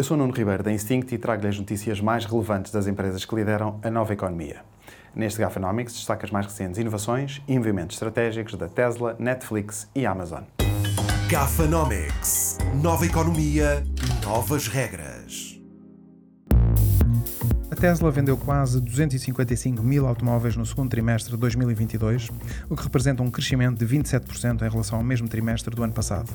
Eu sou Nuno Ribeiro da Instinct e trago-lhe as notícias mais relevantes das empresas que lideram a nova economia. Neste Gafanomics destaca as mais recentes inovações e movimentos estratégicos da Tesla, Netflix e Amazon. Gafanomics. Nova economia, novas regras. Tesla vendeu quase 255 mil automóveis no segundo trimestre de 2022, o que representa um crescimento de 27% em relação ao mesmo trimestre do ano passado.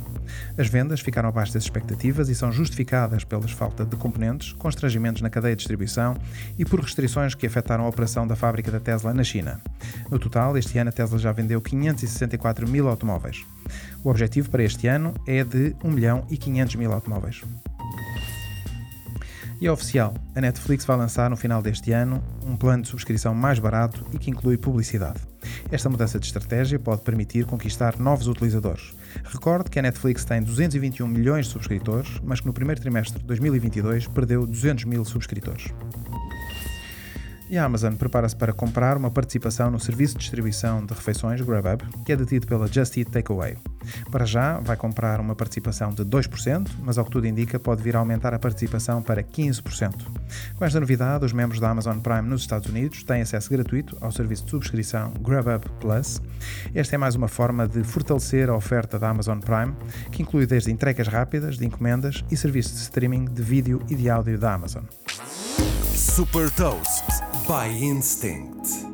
As vendas ficaram abaixo das expectativas e são justificadas pela falta de componentes, constrangimentos na cadeia de distribuição e por restrições que afetaram a operação da fábrica da Tesla na China. No total, este ano a Tesla já vendeu 564 mil automóveis. O objetivo para este ano é de 1 milhão e 500 mil automóveis. E é oficial, a Netflix vai lançar no final deste ano um plano de subscrição mais barato e que inclui publicidade. Esta mudança de estratégia pode permitir conquistar novos utilizadores. Recorde que a Netflix tem 221 milhões de subscritores, mas que no primeiro trimestre de 2022 perdeu 200 mil subscritores. E a Amazon prepara-se para comprar uma participação no serviço de distribuição de refeições GrabUp, que é detido pela Just Eat Takeaway. Para já, vai comprar uma participação de 2%, mas ao que tudo indica, pode vir a aumentar a participação para 15%. Com esta novidade, os membros da Amazon Prime nos Estados Unidos têm acesso gratuito ao serviço de subscrição GrabUp Plus. Esta é mais uma forma de fortalecer a oferta da Amazon Prime, que inclui desde entregas rápidas de encomendas e serviços de streaming de vídeo e de áudio da Amazon. Super Toast by Instinct.